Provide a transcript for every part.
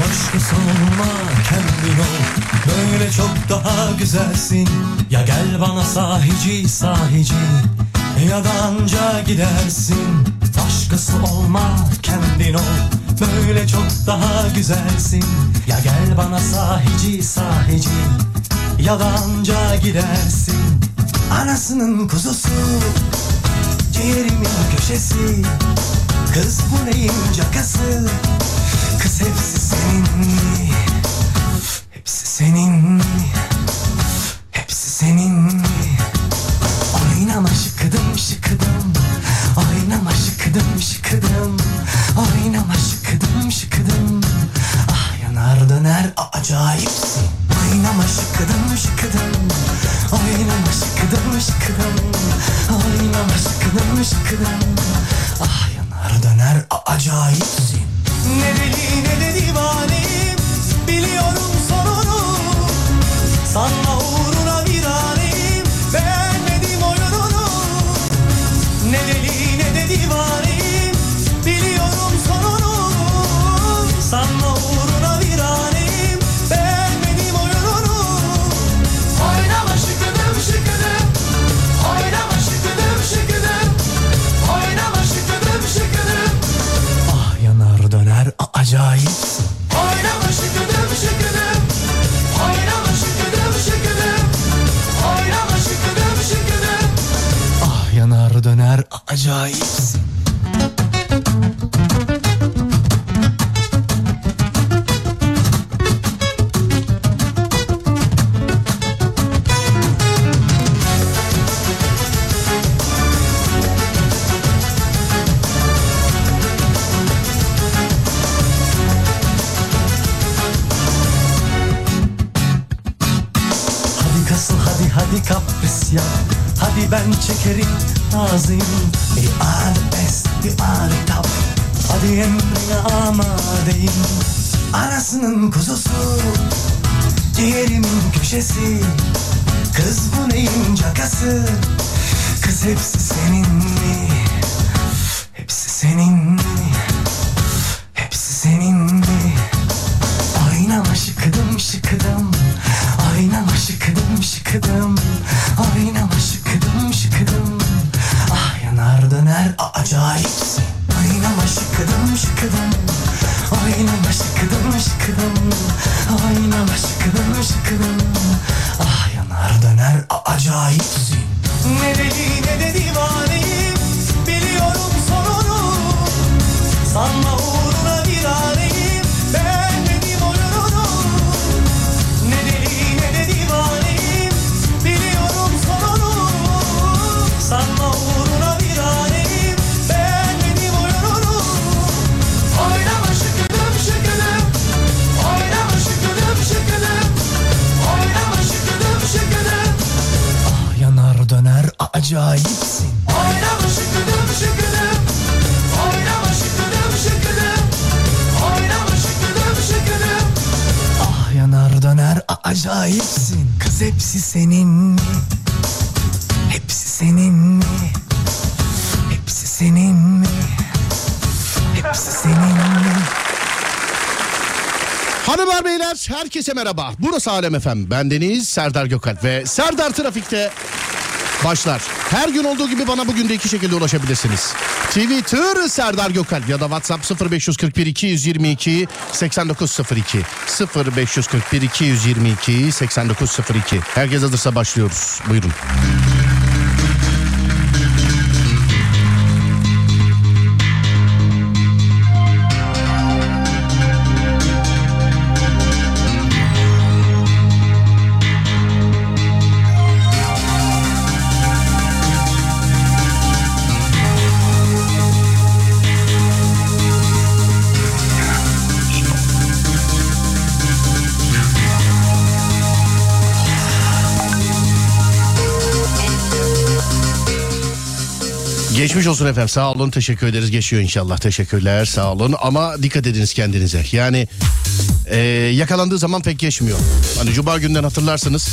Başkası olma kendin ol. Böyle çok daha güzelsin. Ya gel bana sahici sahici. Ya da anca gidersin. Başkası olma kendin ol. Böyle çok daha güzelsin. Ya gel bana sahici sahici. Ya da anca gidersin. Anasının kuzusu Ciğerimin köşesi Kız bu neyin cakası Kız hepsi senin? Hepsi senin? Hepsi senin yap Hadi ben çekerim ağzıyım Bir ağrı bes bir ağrı tap. Hadi emrine amadeyim Anasının kuzusu Ciğerimin köşesi. Kız bu neyin cakası? Kız hepsi senin mi? Hepsi senin mi? Herkese merhaba. Burası Alem Efem. Ben Deniz Serdar Gökalp ve Serdar Trafik'te başlar. Her gün olduğu gibi bana bugün de iki şekilde ulaşabilirsiniz. Twitter Serdar Gökalp ya da WhatsApp 0541 222 8902 0541 222 8902 Herkes hazırsa başlıyoruz. Buyurun. Geçmiş olsun efendim sağ olun teşekkür ederiz geçiyor inşallah teşekkürler sağ olun ama dikkat ediniz kendinize yani e, yakalandığı zaman pek geçmiyor. Hani cuma günden hatırlarsınız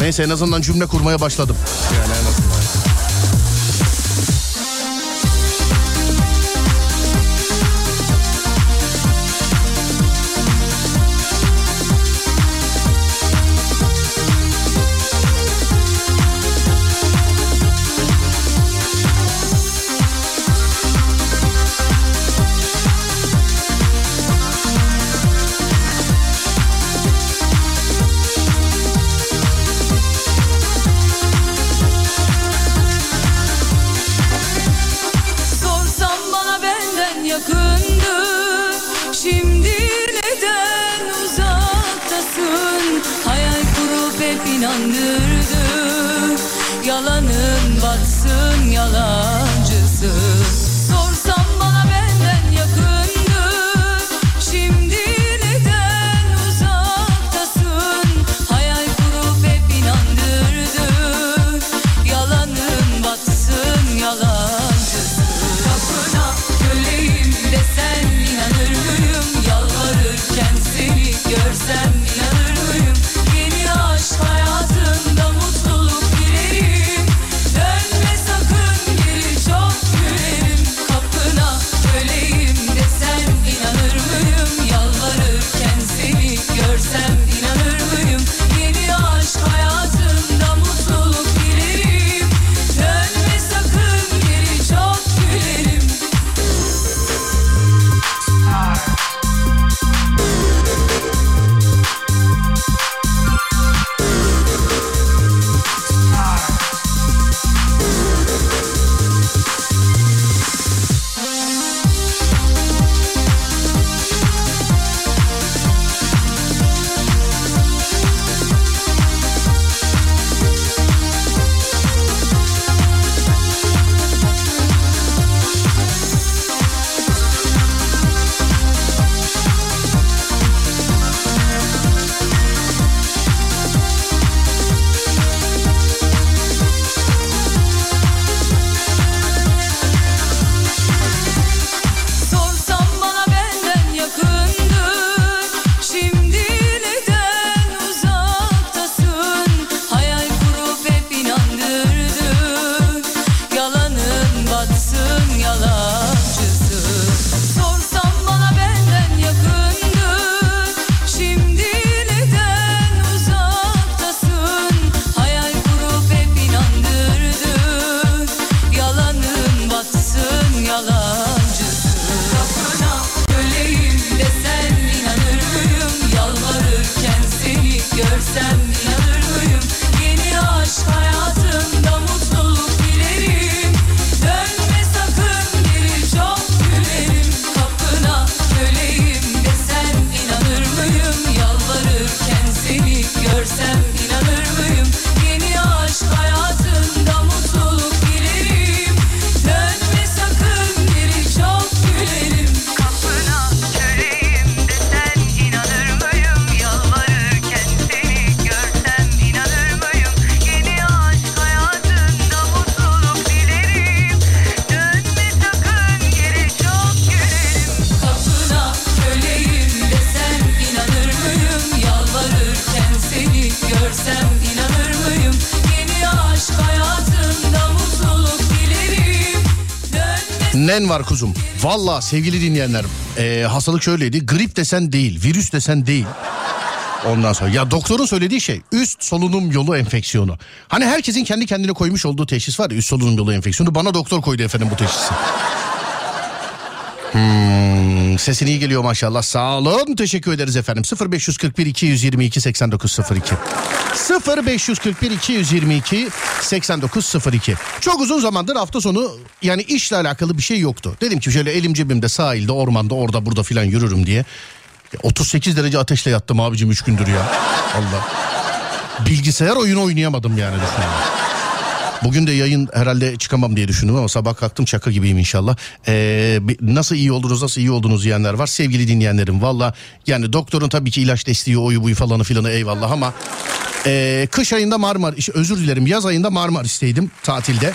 neyse en azından cümle kurmaya başladım. Yani en azından. Nen var kuzum. Valla sevgili dinleyenler e, hastalık şöyleydi. Grip desen değil, virüs desen değil. Ondan sonra ya doktorun söylediği şey üst solunum yolu enfeksiyonu. Hani herkesin kendi kendine koymuş olduğu teşhis var ya üst solunum yolu enfeksiyonu. Bana doktor koydu efendim bu teşhisi. Sesin iyi geliyor maşallah. Sağ olun. Teşekkür ederiz efendim. 0541 222 8902. 0541 222 8902. Çok uzun zamandır hafta sonu yani işle alakalı bir şey yoktu. Dedim ki şöyle elim cebimde sahilde, ormanda, orada burada filan yürürüm diye. Ya 38 derece ateşle yattım abicim 3 gündür ya. Allah. Bilgisayar oyunu oynayamadım yani düşünün. Bugün de yayın herhalde çıkamam diye düşündüm ama sabah kalktım çakı gibiyim inşallah. Ee, nasıl iyi oldunuz nasıl iyi oldunuz diyenler var. Sevgili dinleyenlerim valla yani doktorun tabii ki ilaç desteği oyu buyu falanı filanı eyvallah ama... ee, kış ayında Marmar, özür dilerim yaz ayında Marmaris'teydim tatilde.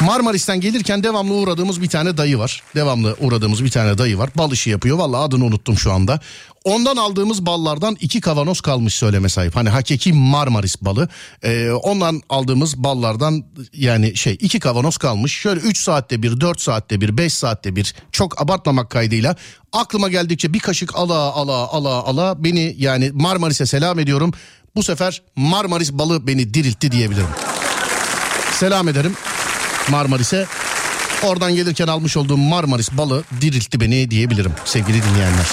Marmaris'ten gelirken devamlı uğradığımız bir tane dayı var. Devamlı uğradığımız bir tane dayı var. Bal işi yapıyor. Vallahi adını unuttum şu anda. Ondan aldığımız ballardan iki kavanoz kalmış söyleme sahip. Hani hakiki Marmaris balı. Ee, ondan aldığımız ballardan yani şey iki kavanoz kalmış. Şöyle 3 saatte bir, 4 saatte bir, 5 saatte bir çok abartmamak kaydıyla aklıma geldikçe bir kaşık ala ala ala ala beni yani Marmaris'e selam ediyorum. Bu sefer Marmaris balı beni diriltti diyebilirim. Selam ederim Marmaris'e. Oradan gelirken almış olduğum Marmaris balı diriltti beni diyebilirim sevgili dinleyenler.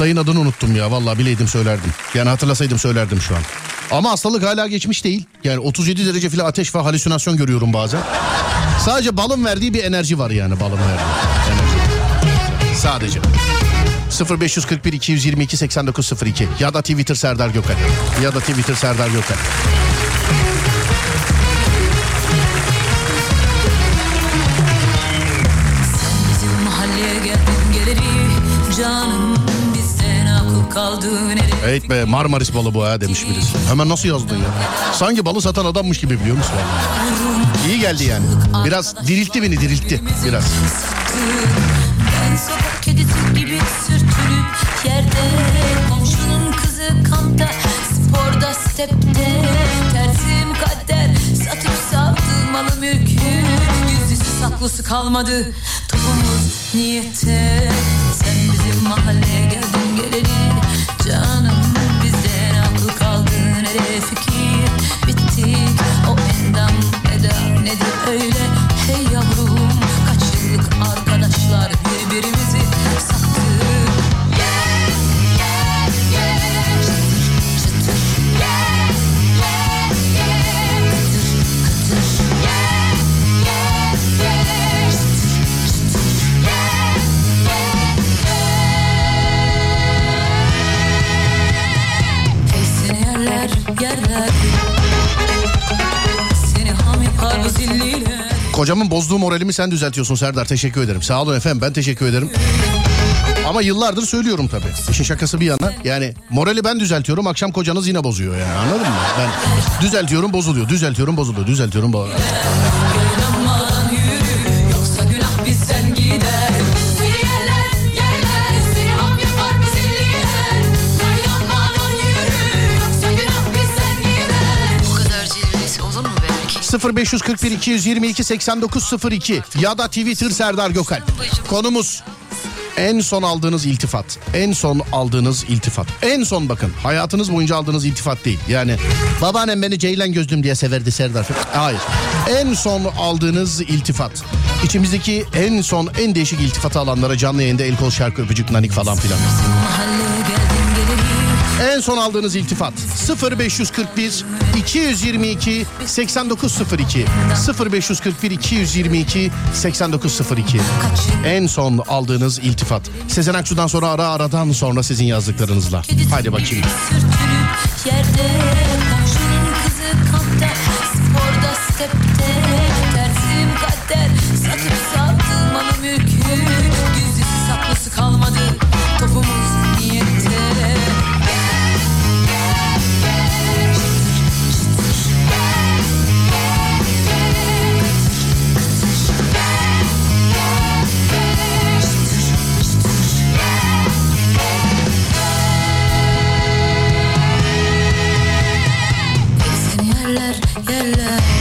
Dayın adını unuttum ya vallahi bileydim söylerdim. Yani hatırlasaydım söylerdim şu an. Ama hastalık hala geçmiş değil. Yani 37 derece falan ateş ve halüsinasyon görüyorum bazen. Sadece balın verdiği bir enerji var yani balın verdiği enerji. Sadece. 0541 222 8902 ya da Twitter Serdar Gökal ya da Twitter Serdar Gökal. Evet be Marmaris balı bu ha demiş birisi. Hemen nasıl yazdın ya? Sanki balı satan adammış gibi biliyor musun? İyi geldi yani. Biraz diriltti beni diriltti biraz. Ben sokak kedisi gibi sürtünüp yerde Komşunun kızı kampta sporda stepte Tersim kader satıp saldım malı mülkü Yüzlüsü saklısı kalmadı topumuz niyette Sen bizim mahalleye Kocamın bozduğu moralimi sen düzeltiyorsun Serdar. Teşekkür ederim. Sağ olun efendim ben teşekkür ederim. Ama yıllardır söylüyorum tabii. İşin şakası bir yana. Yani morali ben düzeltiyorum. Akşam kocanız yine bozuyor yani anladın mı? Ben düzeltiyorum bozuluyor. Düzeltiyorum bozuluyor. Düzeltiyorum bozuluyor. Yoksa günah bizden gider. 0541 222 8902 ya da Twitter Serdar Gökal. Konumuz en son aldığınız iltifat. En son aldığınız iltifat. En son bakın hayatınız boyunca aldığınız iltifat değil. Yani babaannem beni ceylan gözlüm diye severdi Serdar. Hayır. En son aldığınız iltifat. İçimizdeki en son en değişik iltifatı alanlara canlı yayında el kol şarkı öpücük nanik falan filan. En son aldığınız iltifat 0541 222 8902 0541 222 8902 En son aldığınız iltifat. Sezen Aksu'dan sonra ara aradan sonra sizin yazdıklarınızla. Haydi bakayım. Yerde kızı sporda stepte tersim kader. Satıp saldım malı mülkü Gizlisi saklısı kalmadı yerler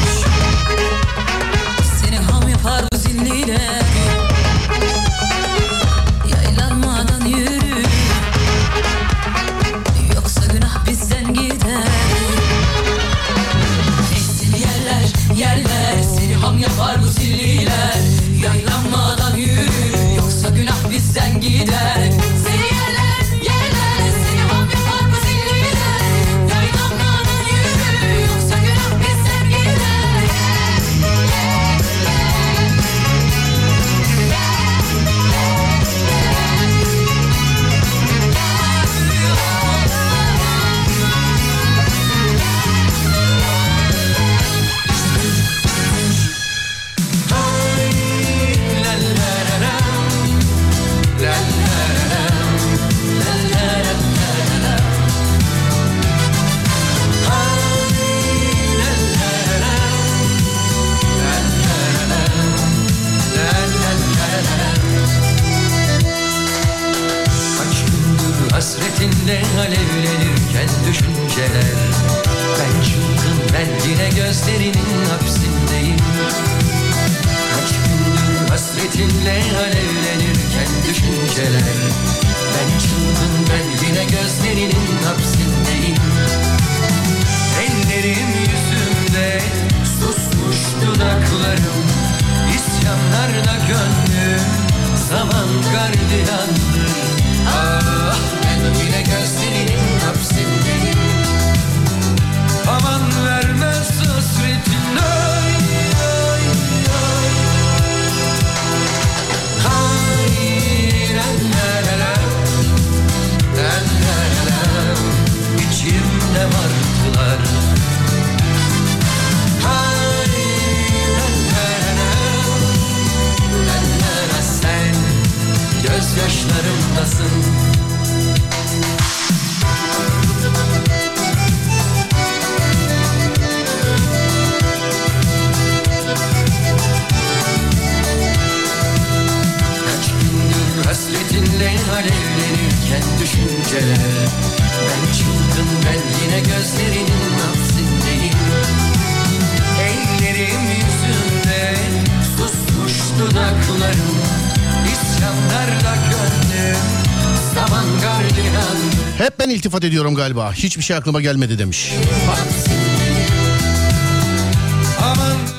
iltifat ediyorum galiba. Hiçbir şey aklıma gelmedi demiş.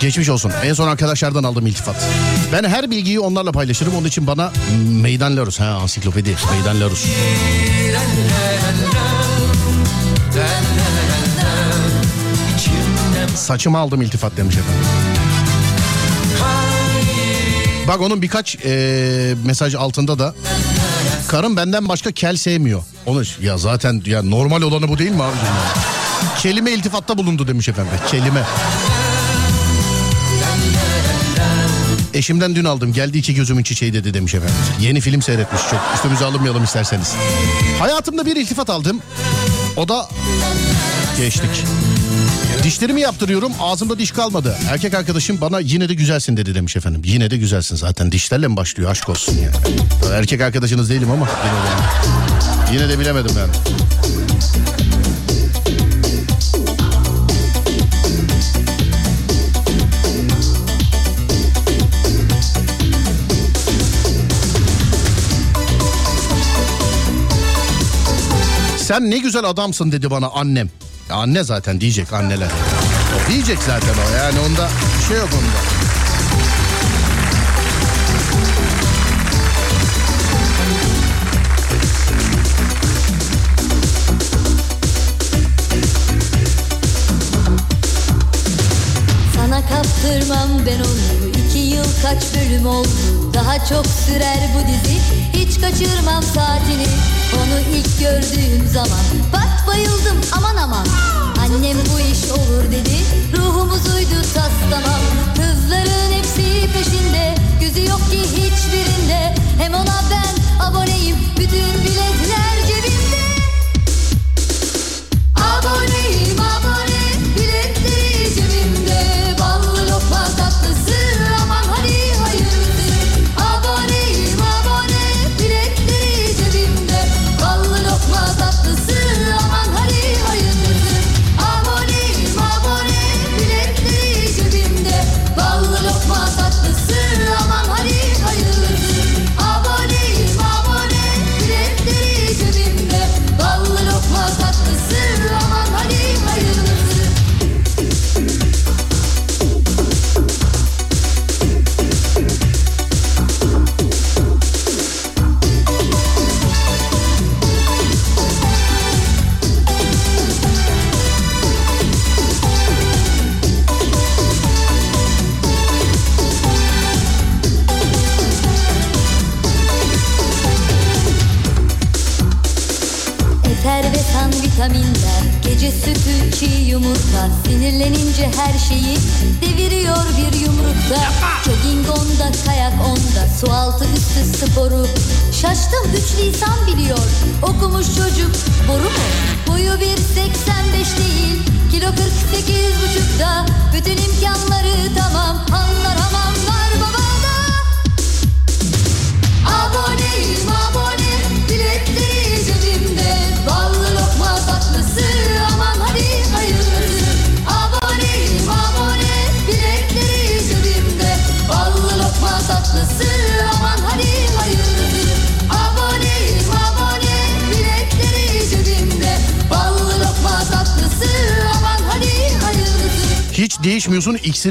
Geçmiş olsun. En son arkadaşlardan aldım iltifat. Ben her bilgiyi onlarla paylaşırım. Onun için bana meydan Larus. Ha ansiklopedi. Meydan Larus. Saçımı aldım iltifat demiş efendim. Bak onun birkaç e, mesaj altında da karım benden başka kel sevmiyor. Onu ya zaten ya normal olanı bu değil mi abi? Kelime iltifatta bulundu demiş efendim. Kelime. Eşimden dün aldım geldi iki gözümün çiçeği dedi demiş efendim. Yeni film seyretmiş çok üstümüze alınmayalım isterseniz. Hayatımda bir iltifat aldım. O da geçtik. Dişlerimi yaptırıyorum ağzımda diş kalmadı. Erkek arkadaşım bana yine de güzelsin dedi demiş efendim. Yine de güzelsin zaten dişlerle mi başlıyor aşk olsun ya. Erkek arkadaşınız değilim ama yine de, yine de bilemedim yani. Sen ne güzel adamsın dedi bana annem. Anne zaten diyecek anneler. Diyecek zaten o yani onda bir şey yok onda. Sana kaptırmam ben onu kaç bölüm oldu Daha çok sürer bu dizi. Hiç kaçırmam saatini Onu ilk gördüğüm zaman. Bak bayıldım aman aman. Annem bu iş olur dedi Ruhumuz uydu tas tamam Kızların hepsi peşinde Gözü yok ki hiçbirinde. Hem ona ben aboneyim Bütün biletler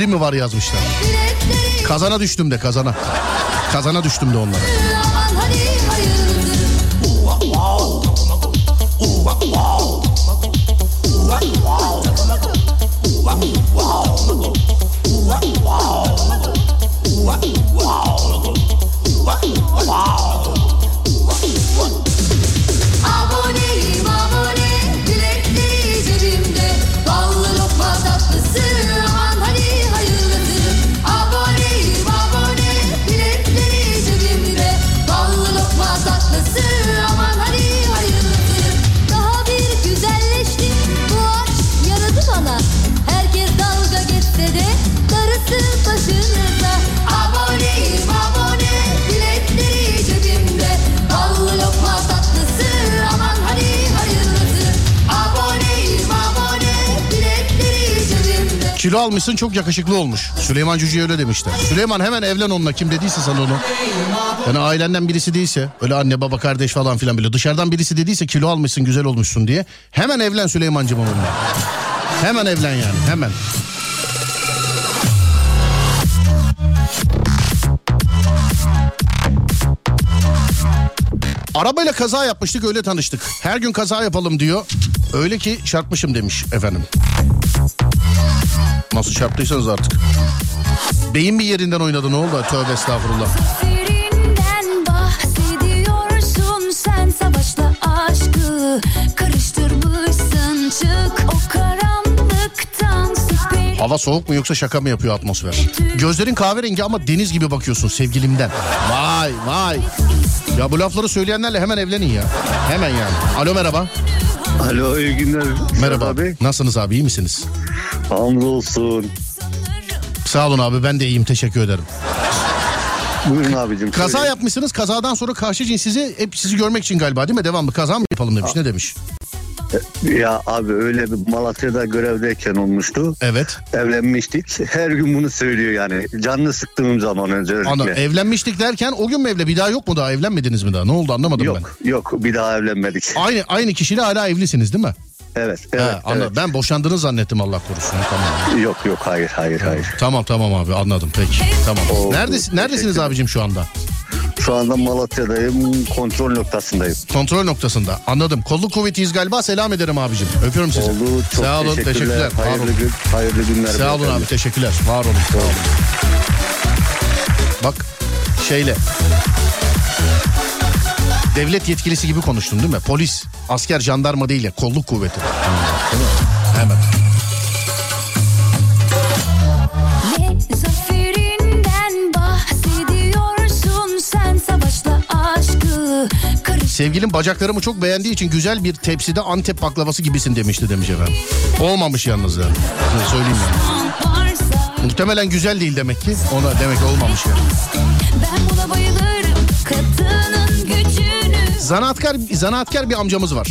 mi var yazmışlar. Kazana düştüm de kazana. Kazana düştüm de onlara. Almışsın çok yakışıklı olmuş. Süleyman Cüce'ye öyle demişler. Süleyman hemen evlen onunla kim dediyse sana onu. Yani ailenden birisi değilse öyle anne baba kardeş falan filan bile dışarıdan birisi dediyse kilo almışsın güzel olmuşsun diye. Hemen evlen Süleymancığım onunla. Hemen evlen yani hemen. Arabayla kaza yapmıştık öyle tanıştık. Her gün kaza yapalım diyor. Öyle ki çarpmışım demiş efendim. Nasıl çarptıysanız artık. Beyin bir yerinden oynadı ne oldu? Tövbe estağfurullah. Sen savaşla aşkı karıştırmışsın çık o karanlıktan süper Hava soğuk mu yoksa şaka mı yapıyor atmosfer? Gözlerin kahverengi ama deniz gibi bakıyorsun sevgilimden. Vay vay. Ya bu lafları söyleyenlerle hemen evlenin ya. Hemen yani. Alo merhaba. Alo iyi günler. Merhaba. Abi. Nasılsınız abi iyi misiniz? Hamdolsun. Sağ olun abi ben de iyiyim teşekkür ederim. Buyurun abicim. Kaza Söyle. yapmışsınız kazadan sonra karşı cins sizi hep sizi görmek için galiba değil mi? Devamlı kaza mı yapalım demiş ne demiş? Ya abi öyle bir Malatya'da görevdeyken olmuştu. Evet. Evlenmiştik. Her gün bunu söylüyor yani. Canını sıktığım zaman özellikle. Ana, evlenmiştik derken o gün mü evle bir daha yok mu daha evlenmediniz mi daha? Ne oldu anlamadım ben. yok yok bir daha evlenmedik. Aynı aynı kişiyle hala evlisiniz değil mi? Evet evet. anladım. evet. Ben boşandığını zannettim Allah korusun. Tamam. Yok yok hayır hayır hayır. Tamam tamam abi anladım peki. Tamam. Oldu, Neredes neredesiniz abicim şu anda? Şu anda Malatya'dayım. Kontrol noktasındayım. Kontrol noktasında. Anladım. Kolluk kuvvetiyiz galiba. Selam ederim abicim. Öpüyorum sizi. Oldu. Çok Sağ olun. teşekkürler. Teşekkürler. Hayırlı, gün, hayırlı günler. Sağ olun abi. Teşekkürler. Var olun. Sağ olun. Bak şeyle. Devlet yetkilisi gibi konuştun değil mi? Polis, asker, jandarma değil ya. Kolluk kuvveti. Değil mi? Hemen. Sevgilim bacaklarımı çok beğendiği için güzel bir tepside Antep baklavası gibisin demişti demiş efendim. Olmamış yalnız yani. Size Söyleyeyim yani. Muhtemelen güzel değil demek ki. Ona demek olmamış yani. ben buna bayılırım kadının Zanaatkar, zanaatkar bir amcamız var.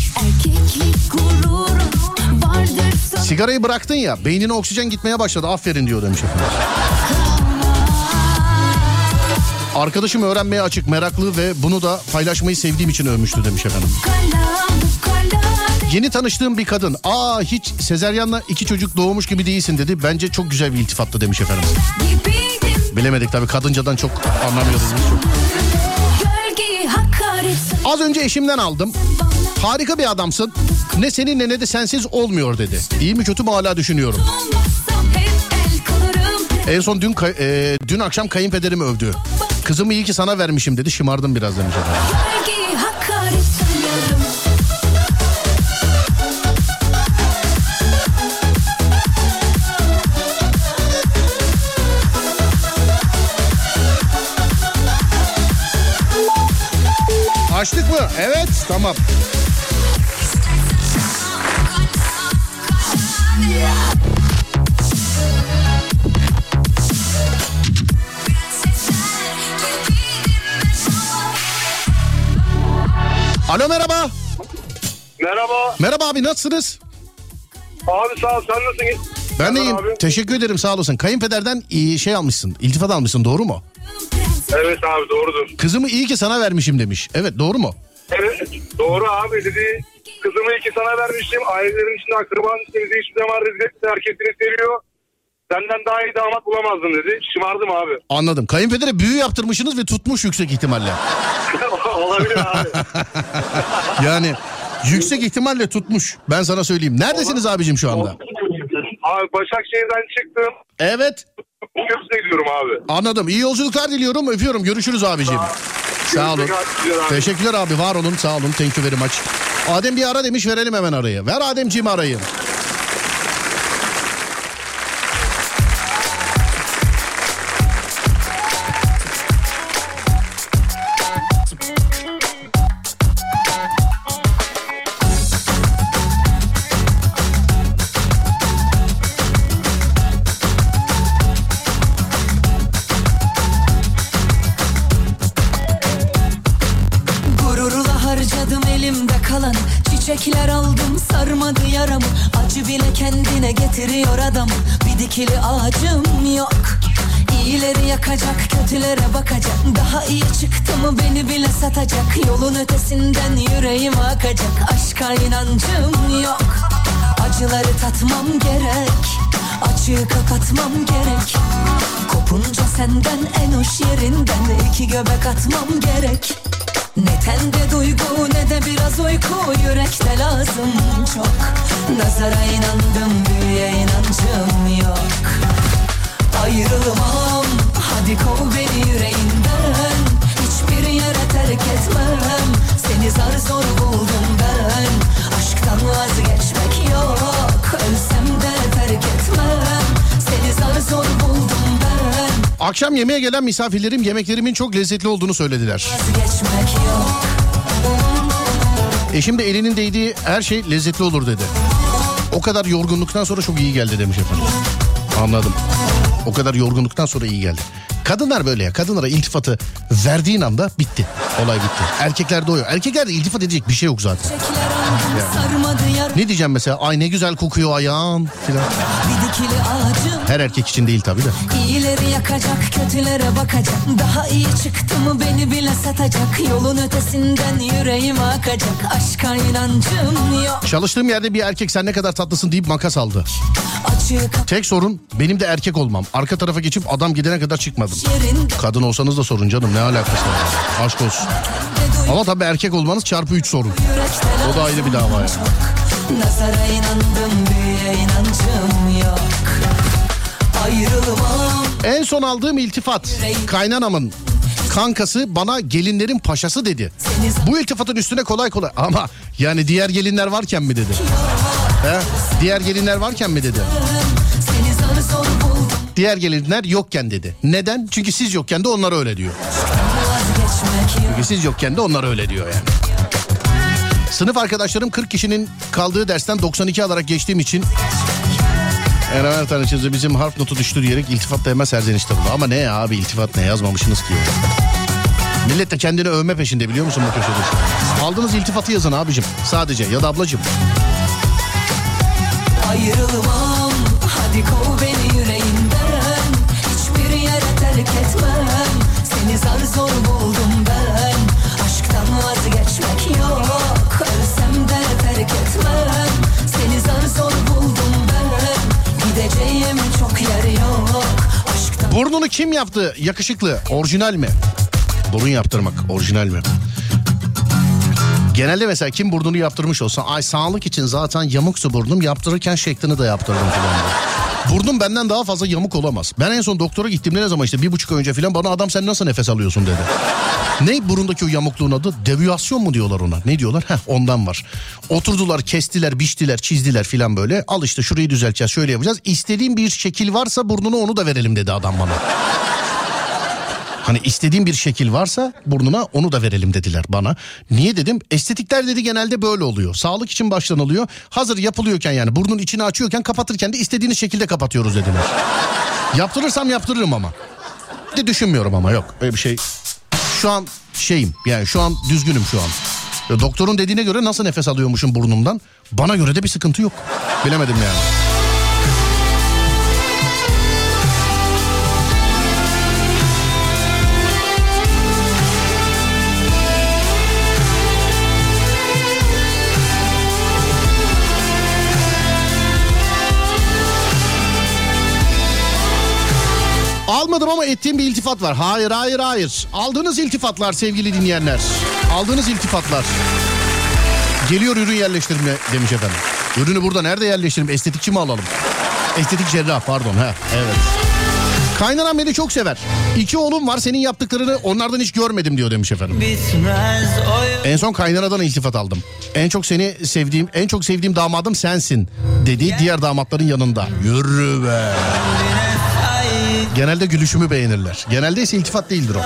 Sigarayı bıraktın ya beynine oksijen gitmeye başladı aferin diyor demiş efendim. Arkadaşım öğrenmeye açık meraklı ve bunu da paylaşmayı sevdiğim için övmüştü demiş efendim. Yeni tanıştığım bir kadın aa hiç sezeryanla iki çocuk doğmuş gibi değilsin dedi. Bence çok güzel bir iltifattı demiş efendim. Bilemedik tabii kadıncadan çok anlamıyoruz biz çok. Az önce eşimden aldım. Harika bir adamsın. Ne seninle ne de sensiz olmuyor dedi. İyi mi kötü mü hala düşünüyorum. En son dün e, dün akşam kayınpederimi övdü. Kızımı iyi ki sana vermişim dedi. Şımardım biraz demiş. Mı? Evet tamam. Alo merhaba. Merhaba. Merhaba abi nasılsınız? Abi sağ ol sen nasılsın? Ben de iyiyim. Abi. Teşekkür ederim sağ olasın. Kayınpederden iyi şey almışsın. İltifat almışsın doğru mu? Evet abi doğrudur. Kızımı iyi ki sana vermişim demiş. Evet doğru mu? Evet doğru abi dedi. Kızımı iki sana vermiştim. Ailelerin içinde akrabanın içinde hiçbir zaman rezil etmedi. Herkes seni seviyor. Senden daha iyi damat bulamazdım dedi. Şımardım abi. Anladım. Kayınpedere büyü yaptırmışsınız ve tutmuş yüksek ihtimalle. Olabilir abi. Yani yüksek ihtimalle tutmuş. Ben sana söyleyeyim. Neredesiniz abicim şu anda? Abi Başakşehir'den çıktım. Evet. Köprüne gidiyorum abi. Anladım. İyi yolculuklar diliyorum. Öpüyorum. Görüşürüz abicim. Sağ olun. Teşekkürler abi. Var olun. Sağ olun. Thank you very much. Adem bir ara demiş verelim hemen arayı. Ver Ademciğim arayı. Sarmadı yaramı. Acı bile kendine getiriyor adamı. Bir dikili ağacım yok. İyileri yakacak kötülere bakacak. Daha iyi çıktı mı beni bile satacak. Yolun ötesinden yüreğim akacak. Aşka inancım yok. Acıları tatmam gerek. Açığı kapatmam gerek. Kopunca senden en hoş yerinden iki göbek atmam gerek Ne tende duygu ne de biraz uyku. Yürekte lazım çok. Nazara inandım büyüye inancım Akşam yemeğe gelen misafirlerim yemeklerimin çok lezzetli olduğunu söylediler. Eşim de elinin değdiği her şey lezzetli olur dedi. O kadar yorgunluktan sonra çok iyi geldi demiş efendim. Anladım. O kadar yorgunluktan sonra iyi geldi. Kadınlar böyle ya. Kadınlara iltifatı verdiğin anda bitti. Olay bitti. Erkeklerde o yok. Erkeklerde iltifat edecek bir şey yok zaten. Yar Ne diyeceğim mesela? Ay ne güzel kokuyor ayağın filan. Her erkek için değil tabii de. İyileri yakacak kötülere bakacak Daha iyi çıktı mı beni bile satacak Yolun ötesinden yüreğim akacak Aşka inancım yok Çalıştığım yerde bir erkek sen ne kadar tatlısın deyip makas aldı. Tek sorun benim de erkek olmam. Arka tarafa geçip adam gidene kadar çıkmadım. Kadın olsanız da sorun canım ne alakası var. Aşk olsun. Ama tabii erkek olmanız çarpı 3 sorun. O da ayrı bir dava yani. Nazara inandım büyüye inancım yok Ayrılmam En son aldığım iltifat kaynanamın kankası bana gelinlerin paşası dedi. Bu iltifatın üstüne kolay kolay ama yani diğer gelinler varken mi dedi? He? Diğer gelinler varken mi dedi? Diğer gelinler yokken dedi. Neden? Çünkü siz yokken de onlar öyle diyor. Çünkü siz yokken de onlar öyle diyor yani. Sınıf arkadaşlarım 40 kişinin kaldığı dersten 92 alarak geçtiğim için Eren tanışınca bizim harf notu düştü diyerek iltifat da hemen serzenişte buldu. Ama ne abi iltifat ne yazmamışsınız ki. Millet de kendini övme peşinde biliyor musun bu köşede? Aldığınız iltifatı yazın abicim sadece ya da ablacım. Ayrılmam Burnunu kim yaptı yakışıklı orijinal mi? Burun yaptırmak orijinal mi? Genelde mesela kim burnunu yaptırmış olsa ay sağlık için zaten yamuksa burnum yaptırırken şeklini de yaptırdım diye. Burnum benden daha fazla yamuk olamaz. Ben en son doktora gittiğimde ne zaman işte bir buçuk önce filan bana adam sen nasıl nefes alıyorsun dedi. Ne burundaki o yamukluğun adı? Deviyasyon mu diyorlar ona? Ne diyorlar? Heh ondan var. Oturdular, kestiler, biçtiler, çizdiler filan böyle. Al işte şurayı düzelteceğiz, şöyle yapacağız. İstediğin bir şekil varsa burnunu onu da verelim dedi adam bana. Hani istediğim bir şekil varsa burnuna onu da verelim dediler bana. Niye dedim? Estetikler dedi genelde böyle oluyor. Sağlık için başlanılıyor. Hazır yapılıyorken yani burnun içini açıyorken kapatırken de istediğiniz şekilde kapatıyoruz dediler. Yaptırırsam yaptırırım ama. De düşünmüyorum ama yok öyle bir şey. Şu an şeyim yani şu an düzgünüm şu an. Doktorun dediğine göre nasıl nefes alıyormuşum burnumdan? Bana göre de bir sıkıntı yok. Bilemedim yani. Almadım ama ettiğim bir iltifat var. Hayır hayır hayır. Aldığınız iltifatlar sevgili dinleyenler. Aldığınız iltifatlar. Geliyor ürün yerleştirme demiş efendim. Ürünü burada nerede yerleştirelim? Estetikçi mi alalım? Estetik cerrah pardon. ha evet. Kaynanam beni çok sever. İki oğlum var senin yaptıklarını onlardan hiç görmedim diyor demiş efendim. En son kaynanadan iltifat aldım. En çok seni sevdiğim, en çok sevdiğim damadım sensin dedi diğer damatların yanında. Yürü be. Genelde gülüşümü beğenirler. Genelde ise iltifat değildir o.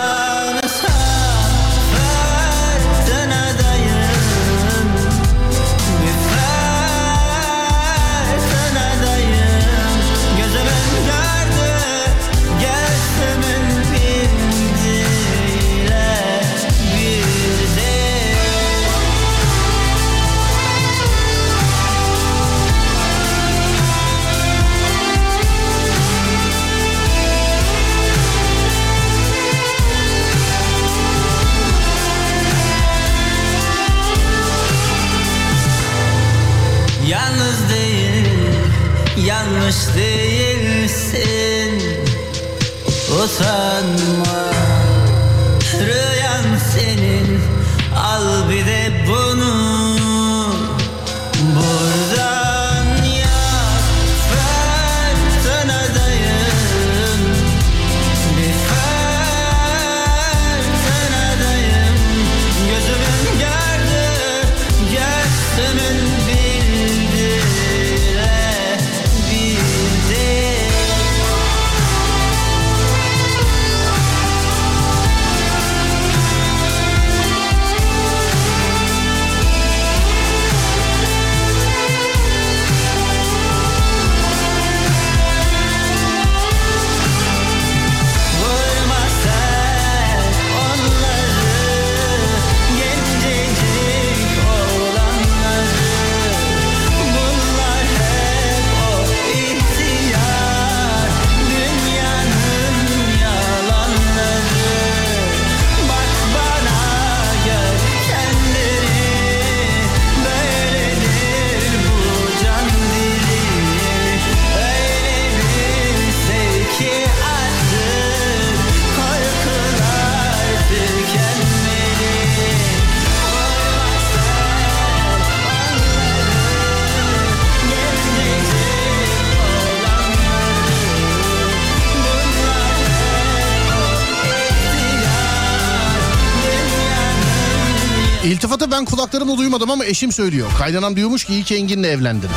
İltifatı ben kulaklarımla duymadım ama eşim söylüyor. Kaynanam diyormuş ki iyi ki Engin'le evlendin.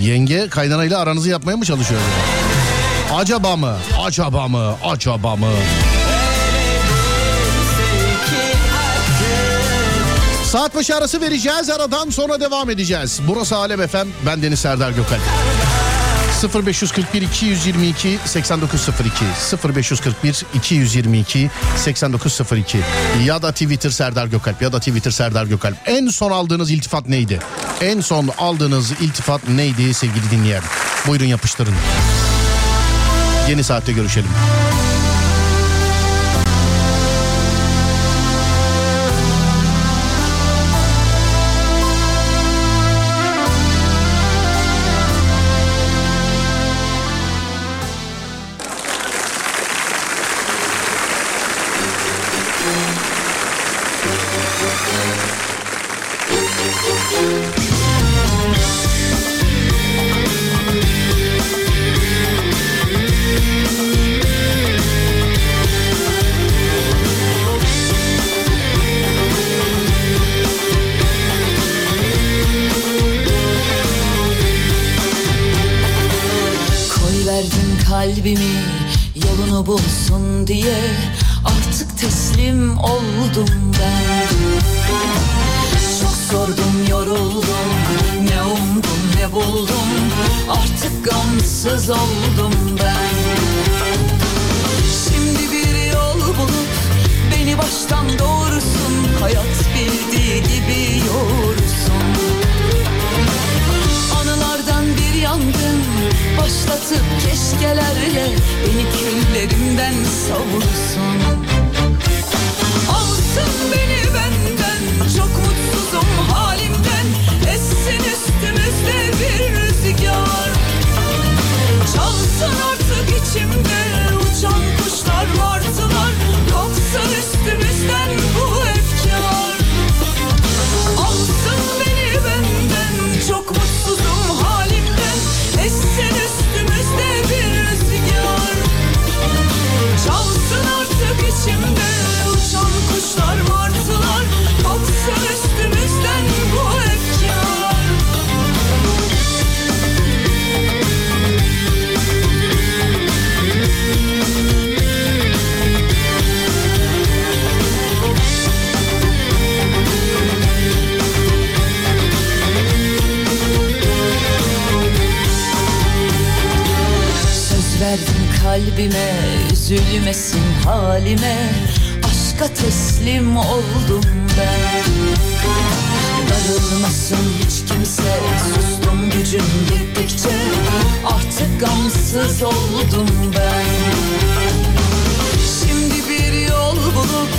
Yenge kaynanayla aranızı yapmaya mı çalışıyor acaba? Mı? Acaba mı? Acaba mı? Saat başı arası vereceğiz. Aradan sonra devam edeceğiz. Burası Alem FM. Ben Deniz Serdar Gökalp. 0541 222 8902 0541 222 8902 ya da Twitter Serdar Gökalp ya da Twitter Serdar Gökalp. En son aldığınız iltifat neydi? En son aldığınız iltifat neydi sevgili dinleyen? Buyurun yapıştırın. Yeni saatte görüşelim. Başlatıp keşkelerle Beni küllerimden savursun. Alsın beni benden çok mutsuzum halimden. Essin üstümüzde bir rüzgar. Çalsın artık içimde uçan kuşlar martılar kalbime üzülmesin halime. Aşka teslim oldum ben. Darılmasın hiç kimse sustum gücüm gittikçe. Artık gamsız oldum ben. Şimdi bir yol bulup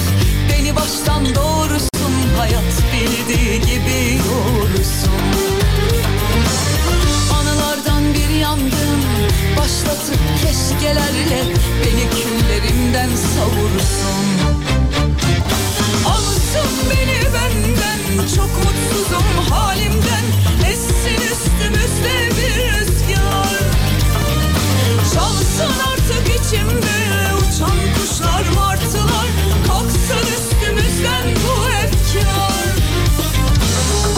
beni baştan doğrusun. Hayat bildiği gibi Anılardan bir yangın başlatıp keşkelerle Beni kül benden savursun. Alsın beni benden çok mutsuzum halimden. Essin üstümüzde bir rüzgar. Çalsın artık içimde uçan kuşlar martılar. Kalksın üstümüzden bu efkar.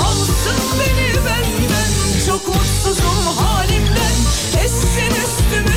Alsın beni benden çok mutsuzum Essin üstümüzde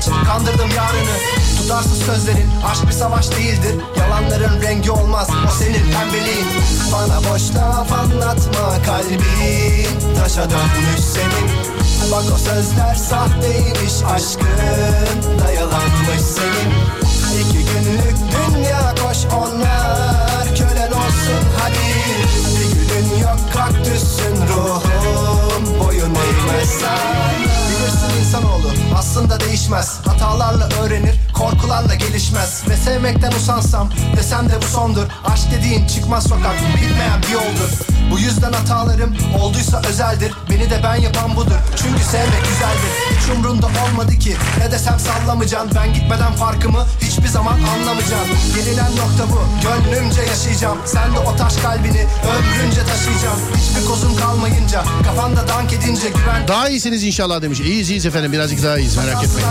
hiç kandırdım yarını. Tutarsız sözlerin aşk bir savaş değildir. Yalanların rengi olmaz o senin pembeliğin. Bana boş laf anlatma kalbin. Taşa dönmüş senin. Bak o sözler sahteymiş aşkın. Da yalanmış senin. İki günlük dünya koş onlar. Kölen olsun hadi. Bir gülün yok kaktüsün ruhum. Boyun eğmez sen Bilirsin insanoğlu aslında değişmez. Hatalarla öğrenir korkularla gelişmez. Ve sevmekten usansam desem de bu sondur. Aşk dediğin çıkmaz sokak bitmeyen bir yoldur Bu yüzden hatalarım olduysa özeldir Beni de ben yapan budur çünkü sevmek güzeldir Hiç umrunda olmadı ki ne desem sallamayacaksın Ben gitmeden farkımı hiçbir zaman anlamayacaksın Gelinen nokta bu gönlümce yaşayacağım Sen de o taş kalbini ömrünce taşıyacağım Hiçbir kozum kalmayınca kafanda dank edince güven Daha iyisiniz inşallah demiş. İyiyiz iyiyiz efendim birazcık daha iyiyiz merak etmeyin.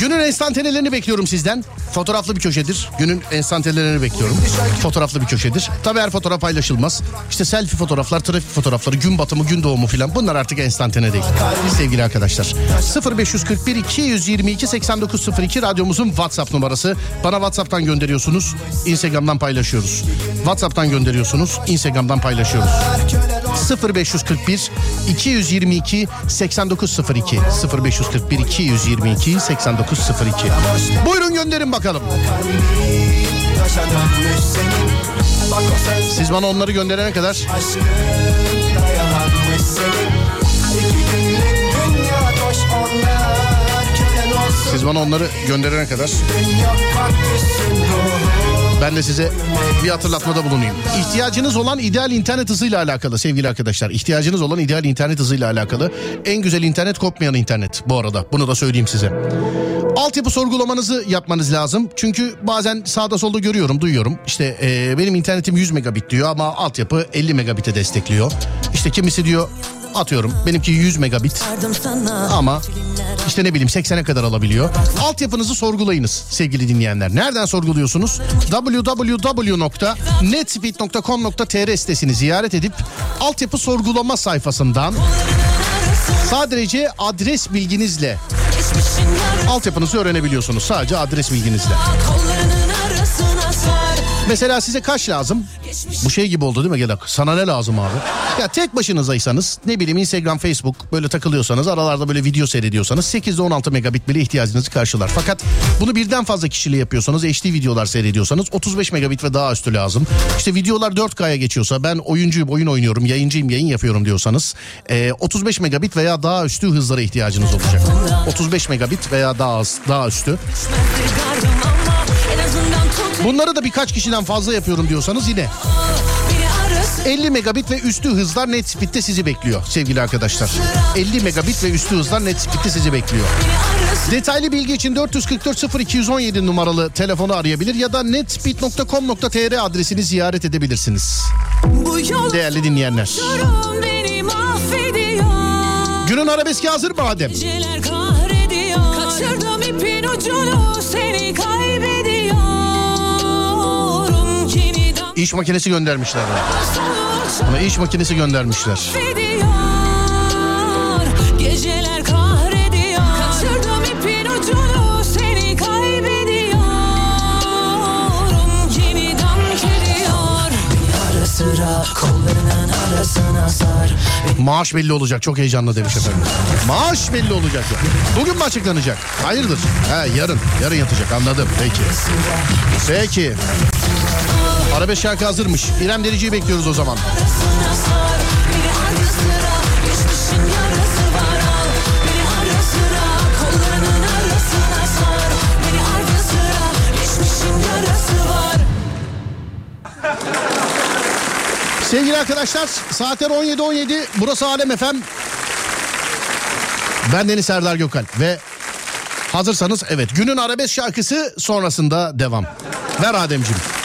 Günün enstantanelerini bekliyorum sizden. Fotoğraflı bir köşedir. Günün enstantanelerini bekliyorum. Fotoğraflı bir köşedir. Tabii her fotoğraf paylaşılmaz. İşte selfie fotoğraflar, trafik fotoğrafları, gün batımı, gün doğumu filan bunlar artık enstantane değil. Sevgili arkadaşlar. 0541 222 8902 radyomuzun WhatsApp numarası. Bana WhatsApp'tan gönderiyorsunuz. Instagram'dan paylaşıyoruz. WhatsApp'tan gönderiyorsunuz. Instagram'dan paylaşıyoruz. 0541 222 8902 0541 222 8902 Buyurun gönderin bakalım. Taşa dönmüş senin Siz bana onları gönderene kadar. Siz bana onları gönderene kadar ben de size bir hatırlatmada bulunayım. İhtiyacınız olan ideal internet hızıyla alakalı sevgili arkadaşlar. İhtiyacınız olan ideal internet hızıyla alakalı. En güzel internet kopmayan internet bu arada. Bunu da söyleyeyim size. Altyapı sorgulamanızı yapmanız lazım. Çünkü bazen sağda solda görüyorum, duyuyorum. İşte e, benim internetim 100 megabit diyor ama altyapı 50 megabit'e destekliyor. İşte kimisi diyor Atıyorum benimki 100 megabit ama işte ne bileyim 80'e kadar alabiliyor. Altyapınızı sorgulayınız sevgili dinleyenler. Nereden sorguluyorsunuz? www.netspeed.com.tr sitesini ziyaret edip altyapı sorgulama sayfasından sadece adres bilginizle altyapınızı öğrenebiliyorsunuz. Sadece adres bilginizle. Mesela size kaç lazım? Bu şey gibi oldu değil mi Gedak? Sana ne lazım abi? Ya tek başınızaysanız ne bileyim Instagram, Facebook böyle takılıyorsanız aralarda böyle video seyrediyorsanız 8 ile 16 megabit bile ihtiyacınızı karşılar. Fakat bunu birden fazla kişiyle yapıyorsanız HD videolar seyrediyorsanız 35 megabit ve daha üstü lazım. İşte videolar 4K'ya geçiyorsa ben oyuncuyum oyun oynuyorum yayıncıyım yayın yapıyorum diyorsanız e, 35 megabit veya daha üstü hızlara ihtiyacınız olacak. 35 megabit veya daha daha üstü. Bunları da birkaç kişiden fazla yapıyorum diyorsanız yine beni arasın 50 megabit ve üstü hızlar net speed'te sizi bekliyor sevgili arkadaşlar. 50 megabit ve üstü hızlar net speed'te sizi bekliyor. Detaylı bilgi için 444 0217 numaralı telefonu arayabilir ya da netspeed.com.tr adresini ziyaret edebilirsiniz. Değerli dinleyenler. Günün arabeski hazır mı Adem? Geceler kahrediyor Kaçırdım ipin ucunu seni kaybediyorum İş makinesi göndermişler. Bana iş makinesi göndermişler. mahvediyor Geceler kahrediyor Kaçırdım ipin ucunu seni kaybediyorum Yeniden geliyor Ara sıra kollarının arasına sar Maaş belli olacak çok heyecanlı demiş efendim. Maaş belli olacak. Bugün mü açıklanacak? Hayırdır? He yarın. Yarın yatacak anladım. Peki. Peki. Arabesk şarkı hazırmış. İrem Derici'yi bekliyoruz o zaman. Sevgili arkadaşlar saatler 17.17 burası Alem Efem. Ben Deniz Serdar Gökalp ve hazırsanız evet günün arabesk şarkısı sonrasında devam. Ver Ademciğim.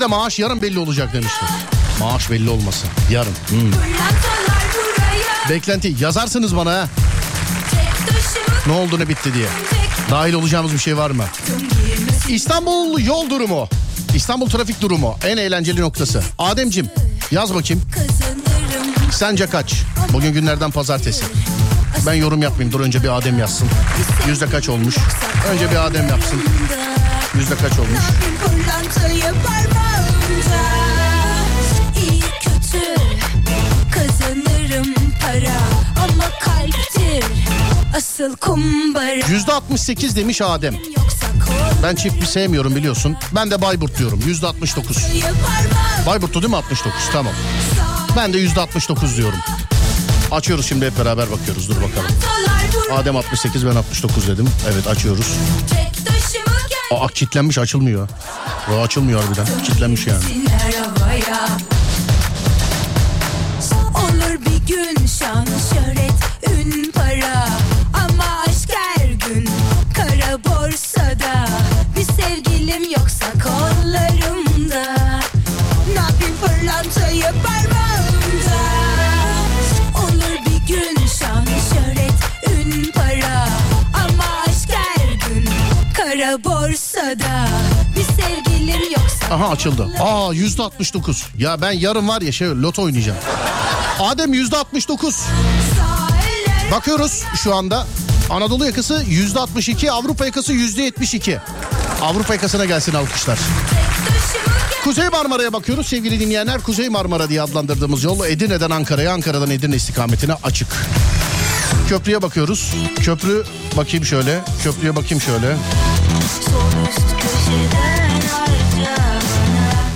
De maaş yarın belli olacak demişler. Maaş belli olmasın. Yarın. Hmm. Beklenti yazarsınız bana ha. Ne oldu ne bitti diye. Dahil olacağımız bir şey var mı? İstanbul yol durumu. İstanbul trafik durumu. En eğlenceli noktası. Ademcim yaz bakayım. Sence kaç? Bugün günlerden pazartesi. Ben yorum yapmayayım. Dur önce bir Adem yazsın. Yüzde kaç olmuş? Önce bir Adem yapsın. Yüzde kaç olmuş? Pırlantayı parmağımda İyi kötü kazanırım para Ama kalptir asıl kumbara Yüzde 68 demiş Adem. Ben çift bir sevmiyorum biliyorsun. Ben de Bayburt diyorum. Yüzde 69. Bayburt'tu değil mi 69? Tamam. Ben de yüzde 69 diyorum. Açıyoruz şimdi hep beraber bakıyoruz. Dur bakalım. Adem 68 ben 69 dedim. Evet açıyoruz. Aa kilitlenmiş açılmıyor. O açılmıyor harbiden. Kilitlenmiş yani. Olur bir gün şan şöhret ün para Aha açıldı. Aa yüzde 69. Ya ben yarın var ya şey loto oynayacağım. Adem yüzde 69. Bakıyoruz şu anda. Anadolu yakası yüzde 62, Avrupa yakası yüzde 72. Avrupa yakasına gelsin alkışlar. Kuzey Marmara'ya bakıyoruz sevgili dinleyenler. Kuzey Marmara diye adlandırdığımız yol Edirne'den Ankara'ya, Ankara'dan Edirne istikametine açık. Köprüye bakıyoruz. Köprü bakayım şöyle. Köprüye bakayım şöyle.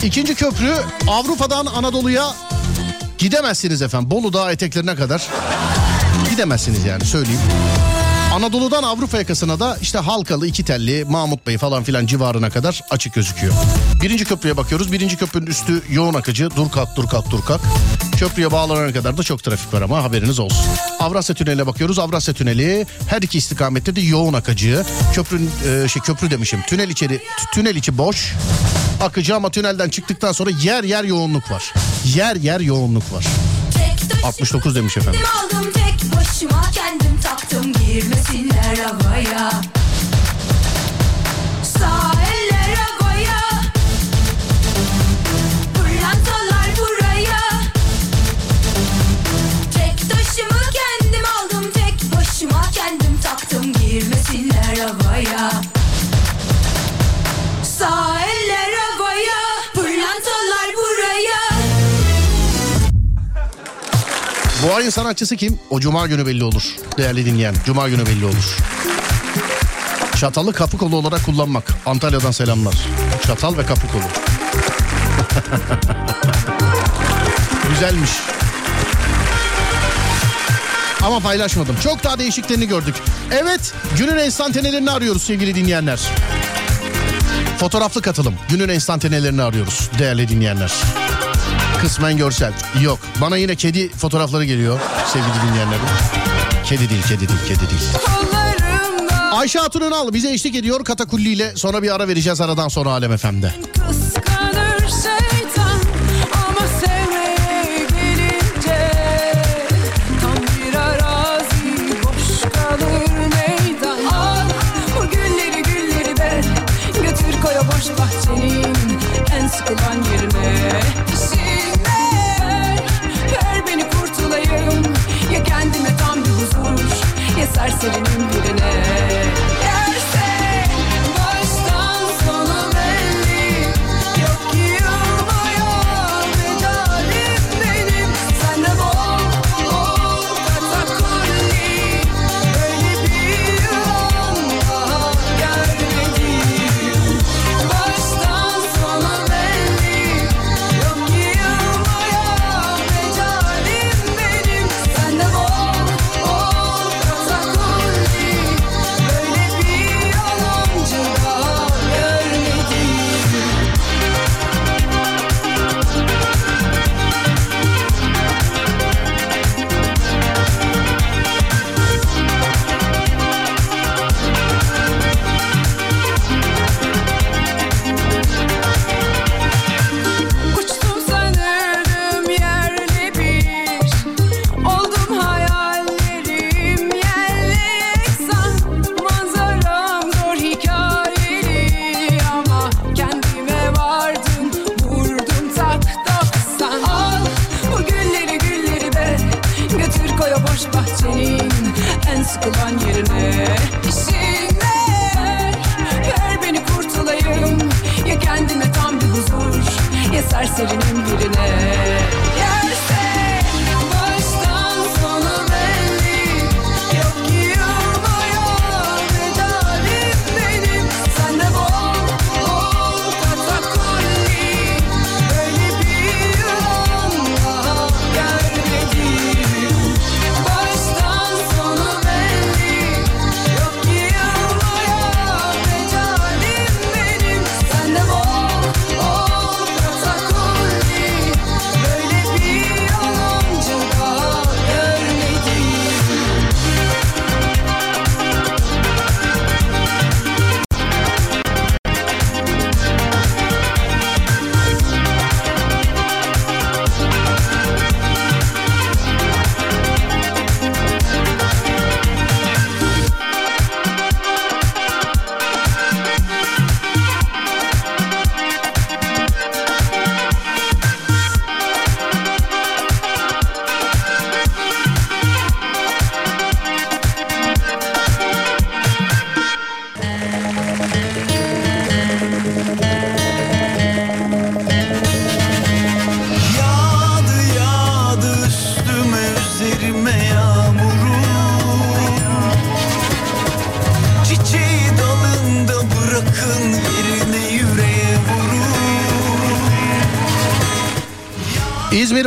İkinci köprü Avrupa'dan Anadolu'ya gidemezsiniz efendim. Bolu Dağı eteklerine kadar gidemezsiniz yani söyleyeyim. Anadolu'dan Avrupa yakasına da işte Halkalı, İki Telli, Mahmut Bey falan filan civarına kadar açık gözüküyor. Birinci köprüye bakıyoruz. Birinci köprünün üstü yoğun akıcı. Dur kalk dur kalk dur kalk. Köprüye bağlanana kadar da çok trafik var ama haberiniz olsun. Avrasya Tüneli'ne bakıyoruz. Avrasya Tüneli her iki istikamette de yoğun akıcı. Köprünün e, şey köprü demişim. Tünel içeri tünel içi boş. Akıcı ama tünelden çıktıktan sonra yer yer yoğunluk var. Yer yer yoğunluk var. 69 demiş efendim. Aldım tek başıma kendim taktım girmesinler havaya Bu ayın sanatçısı kim? O cuma günü belli olur. Değerli dinleyen. Cuma günü belli olur. Çatalı kapı kolu olarak kullanmak. Antalya'dan selamlar. Çatal ve kapı kolu. Güzelmiş. Ama paylaşmadım. Çok daha değişiklerini gördük. Evet günün enstantanelerini arıyoruz sevgili dinleyenler. Fotoğraflı katılım. Günün enstantanelerini arıyoruz değerli dinleyenler. Kısmen görsel. Yok. Bana yine kedi fotoğrafları geliyor sevgili dinleyenlerim. Kedi değil, kedi değil, kedi değil. Ayşe Hatun Ünal bize eşlik ediyor Katakulli ile. Sonra bir ara vereceğiz aradan sonra Alem FM'de.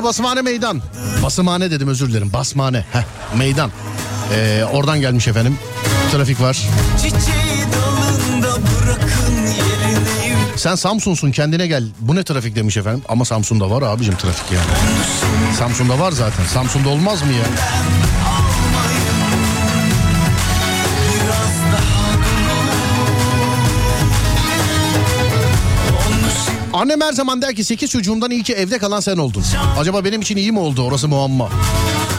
Basmane Meydan. Basmane dedim özür dilerim. Basmane. Heh, meydan. Ee, oradan gelmiş efendim. Trafik var. Sen Samsun'sun kendine gel. Bu ne trafik demiş efendim. Ama Samsun'da var abicim trafik yani. Samsun'da var zaten. Samsun'da olmaz mı ya? Annem her zaman der ki 8 çocuğumdan iyi ki evde kalan sen oldun. Acaba benim için iyi mi oldu? Orası muamma.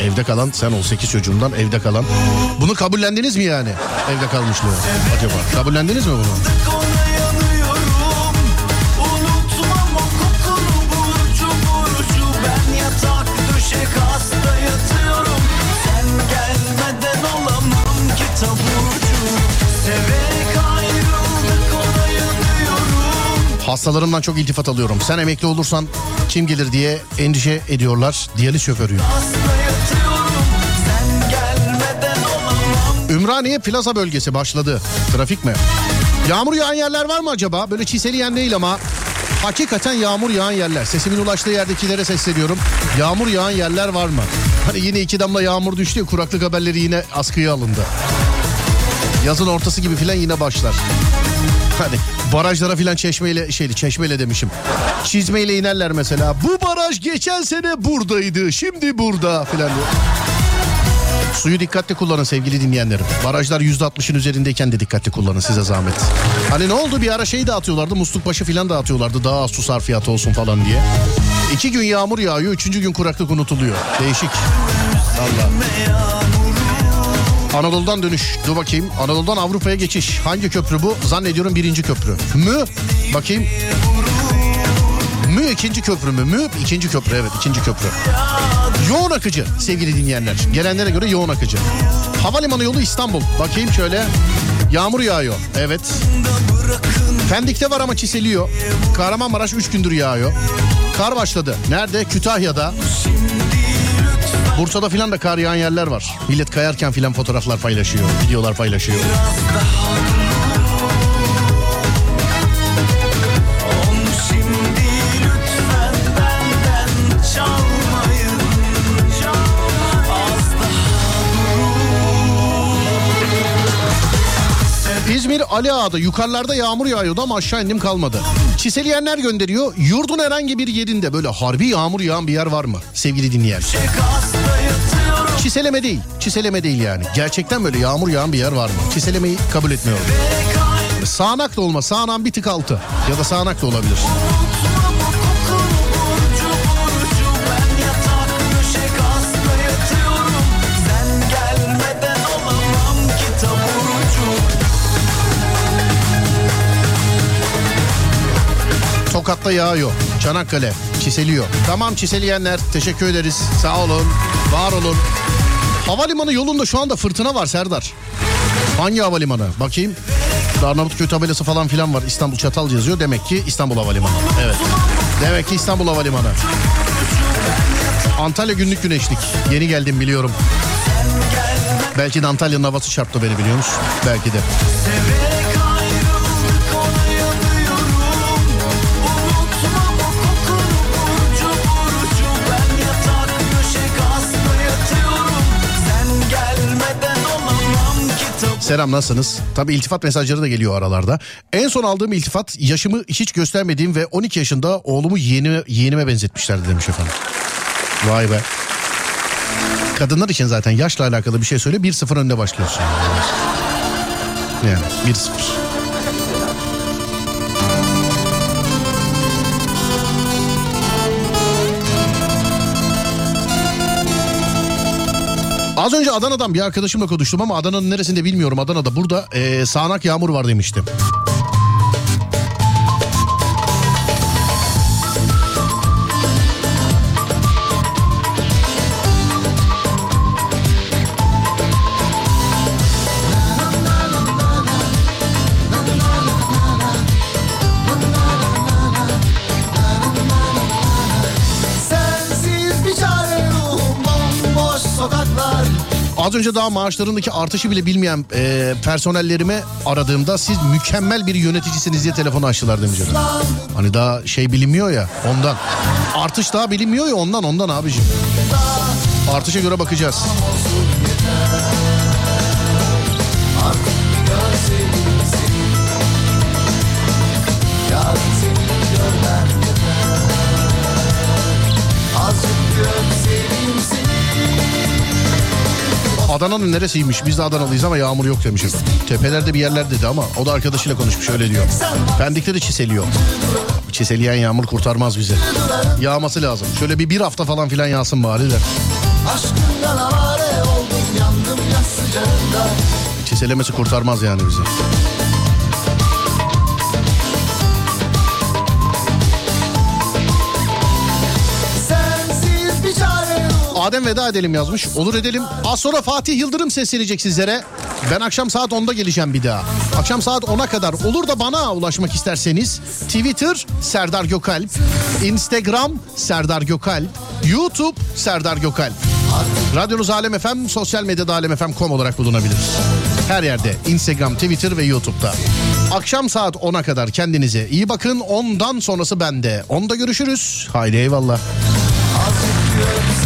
Evde kalan sen ol 8 çocuğumdan evde kalan. Bunu kabullendiniz mi yani? Evde kalmışlığı. Acaba kabullendiniz mi bunu? Hastalarımdan çok iltifat alıyorum. Sen emekli olursan kim gelir diye endişe ediyorlar. Diyaliz şoförüyüm. Ümraniye Plaza bölgesi başladı. Trafik mi? Yağmur yağan yerler var mı acaba? Böyle çiseleyen değil ama hakikaten yağmur yağan yerler. Sesimin ulaştığı yerdekilere sesleniyorum. Yağmur yağan yerler var mı? Hani yine iki damla yağmur düştü kuraklık haberleri yine askıya alındı. Yazın ortası gibi filan yine başlar. Hani barajlara filan çeşmeyle şeyli çeşmeyle demişim. Çizmeyle inerler mesela. Bu baraj geçen sene buradaydı. Şimdi burada filan. Suyu dikkatli kullanın sevgili dinleyenlerim. Barajlar %60'ın üzerindeyken de dikkatli kullanın size zahmet. Hani ne oldu bir ara şey dağıtıyorlardı musluk başı filan dağıtıyorlardı daha az su sarfiyatı olsun falan diye. İki gün yağmur yağıyor üçüncü gün kuraklık unutuluyor. Değişik. Allah. Anadolu'dan dönüş. Dur bakayım. Anadolu'dan Avrupa'ya geçiş. Hangi köprü bu? Zannediyorum birinci köprü. Mü? Bakayım. Mü ikinci köprü mü? Mü ikinci köprü evet ikinci köprü. Yoğun akıcı sevgili dinleyenler. Gelenlere göre yoğun akıcı. Havalimanı yolu İstanbul. Bakayım şöyle. Yağmur yağıyor. Evet. Pendik'te var ama çiseliyor. Kahramanmaraş 3 gündür yağıyor. Kar başladı. Nerede? Kütahya'da. Bursa'da filan da kar yağan yerler var. Millet kayarken filan fotoğraflar paylaşıyor. Videolar paylaşıyor. İzmir Ali Ağa'da yukarılarda yağmur yağıyordu ama aşağı indim kalmadı. Çiseleyenler gönderiyor. Yurdun herhangi bir yerinde böyle harbi yağmur yağan bir yer var mı sevgili dinleyen? Çiseleme değil. Çiseleme değil yani. Gerçekten böyle yağmur yağan bir yer var mı? Çiselemeyi kabul etmiyorum. Sağanak da olma. Sağanan bir tık altı. Ya da sağanak da olabilir. Tokat'ta yağıyor. Çanakkale çiseliyor. Tamam çiseleyenler teşekkür ederiz. Sağ olun. Var olun. Havalimanı yolunda şu anda fırtına var Serdar. Hangi havalimanı? Bakayım. Arnavutköy tabelası falan filan var. İstanbul Çatalca yazıyor. Demek ki İstanbul Havalimanı. Evet. Demek ki İstanbul Havalimanı. Antalya günlük güneşlik. Yeni geldim biliyorum. Belki de Antalya'nın havası çarptı beni biliyor musun? Belki de. Severek Selam nasılsınız? Tabii iltifat mesajları da geliyor aralarda. En son aldığım iltifat yaşımı hiç göstermediğim ve 12 yaşında oğlumu yeğenime, yeğenime benzetmişlerdi demiş efendim. Vay be. Kadınlar için zaten yaşla alakalı bir şey söyle 1-0 önde başlıyorsun. Yani 1-0. Az önce Adana'dan bir arkadaşımla konuştum ama Adana'nın neresinde bilmiyorum. Adana'da burada eee, sağanak yağmur var demiştim. Az önce daha maaşlarındaki artışı bile bilmeyen e, personellerime aradığımda siz mükemmel bir yöneticisiniz diye telefonu açtılar demiş efendim. Hani daha şey bilinmiyor ya ondan. Artış daha bilinmiyor ya ondan ondan abicim. Artışa göre bakacağız. Adana'nın neresiymiş? Biz de Adanalıyız ama yağmur yok demiş efendim. Tepelerde bir yerler dedi ama o da arkadaşıyla konuşmuş öyle diyor. Pendik'te de çiseliyor. Çiseleyen yağmur kurtarmaz bizi. Yağması lazım. Şöyle bir bir hafta falan filan yağsın bari de. Aşkından Çiselemesi kurtarmaz yani bizi. Çare yok Adem veda edelim yazmış. Olur edelim. Az sonra Fatih Yıldırım seslenecek sizlere. Ben akşam saat 10'da geleceğim bir daha. Akşam saat 10'a kadar olur da bana ulaşmak isterseniz Twitter Serdar Gökalp, Instagram Serdar Gökalp, YouTube Serdar Gökalp. Radyonuz Alem FM, sosyal medyada alemfm.com olarak bulunabilir. Her yerde Instagram, Twitter ve YouTube'da. Akşam saat 10'a kadar kendinize iyi bakın. Ondan sonrası bende. Onda görüşürüz. Haydi eyvallah. Bostancı